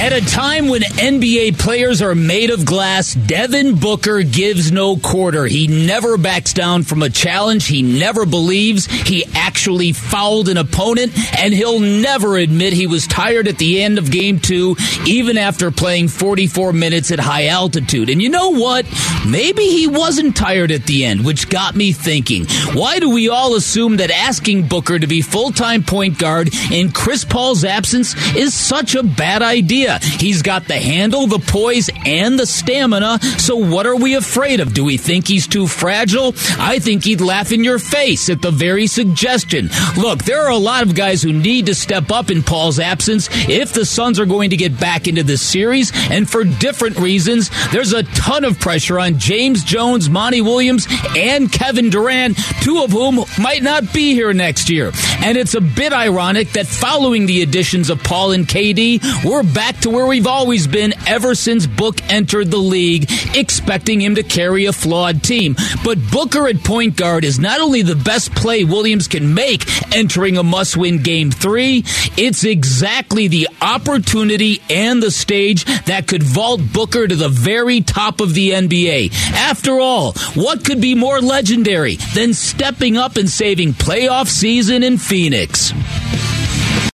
At a time when NBA players are made of glass, Devin Booker gives no quarter. He never backs down from a challenge. He never believes he actually fouled an opponent, and he'll never admit he was tired at the end of game two, even after playing 44 minutes at high altitude. And you know what? Maybe he wasn't tired at the end, which got me thinking. Why do we all assume that asking Booker to be full time point guard in Chris Paul's absence is such a bad idea? He's got the handle, the poise, and the stamina. So what are we afraid of? Do we think he's too fragile? I think he'd laugh in your face at the very suggestion. Look, there are a lot of guys who need to step up in Paul's absence if the Suns are going to get back into this series, and for different reasons. There's a ton of pressure on James Jones, Monty Williams, and Kevin Durant, two of whom might not be here next year. And it's a bit ironic that following the additions of Paul and KD, we're back to where we've always been ever since Book entered the league, expecting him to carry a flawed team. But Booker at point guard is not only the best play Williams can make entering a must win game three, it's exactly the opportunity and the stage that could vault Booker to the very top of the NBA. After all, what could be more legendary than stepping up and saving playoff season in Phoenix?